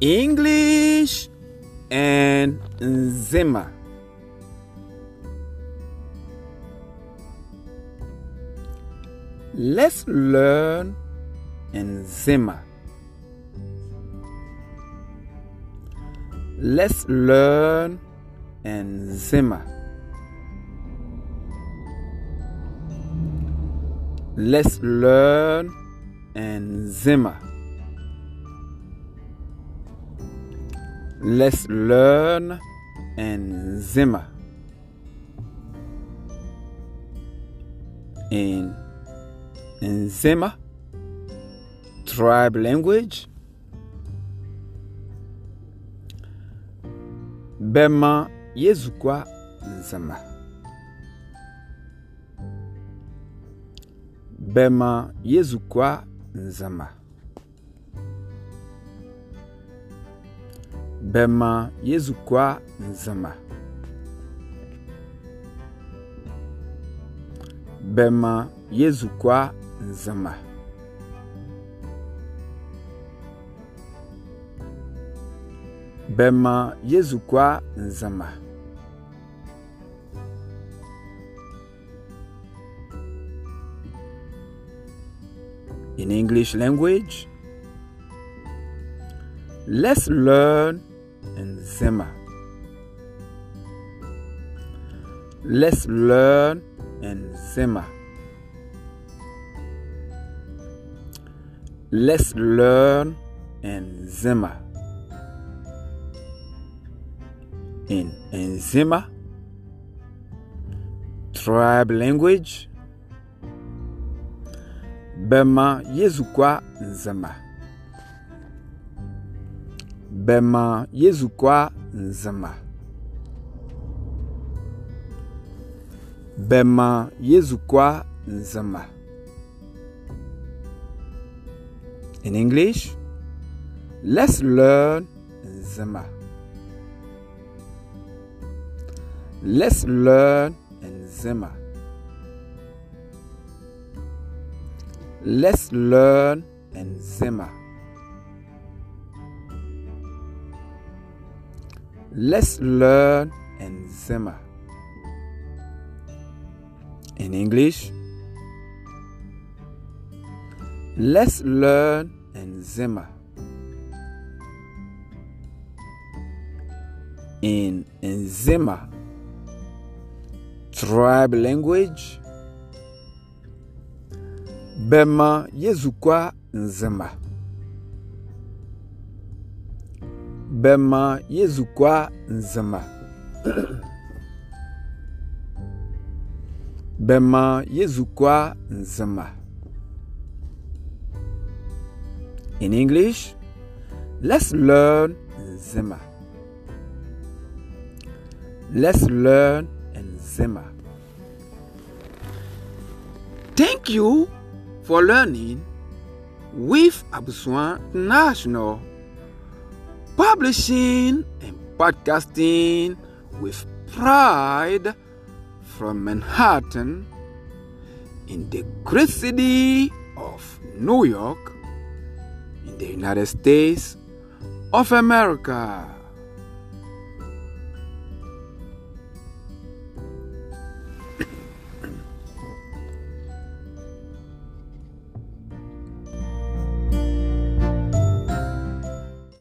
English and Nzema. Let's learn Nzema. Let's learn Nzema. Let's learn Nzema. Let's learn Nzema. In Nzema tribe language. Bema Yezukwa Nzema. Bema Yezukwa Nzema. Bema Yezukwa Nzema. Bema Yezukwa Nzema. Bema Yezukwa Nzema. In English language, let's learn Nzema. Let's learn Nzema. Let's learn Nzema. In Nzema, tribe language, Bema Yezukwa Nzema. Bema Yezukwa Nzema. Bema Yezukwa Nzema. In English, let's learn Nzema. Let's learn Nzema. Let's learn Nzema. Let's learn Nzema. In English, let's learn Nzema. In Nzema, tribe language, Bema Yezukwa Nzema. Bema Yezukwa Nzema. Bema Yezukwa Nzema. In English, let's learn Nzema. Let's learn Nzema. Thank you for learning with Aboussouan National, publishing and podcasting with pride from Manhattan in the great city of New York in the United States of America.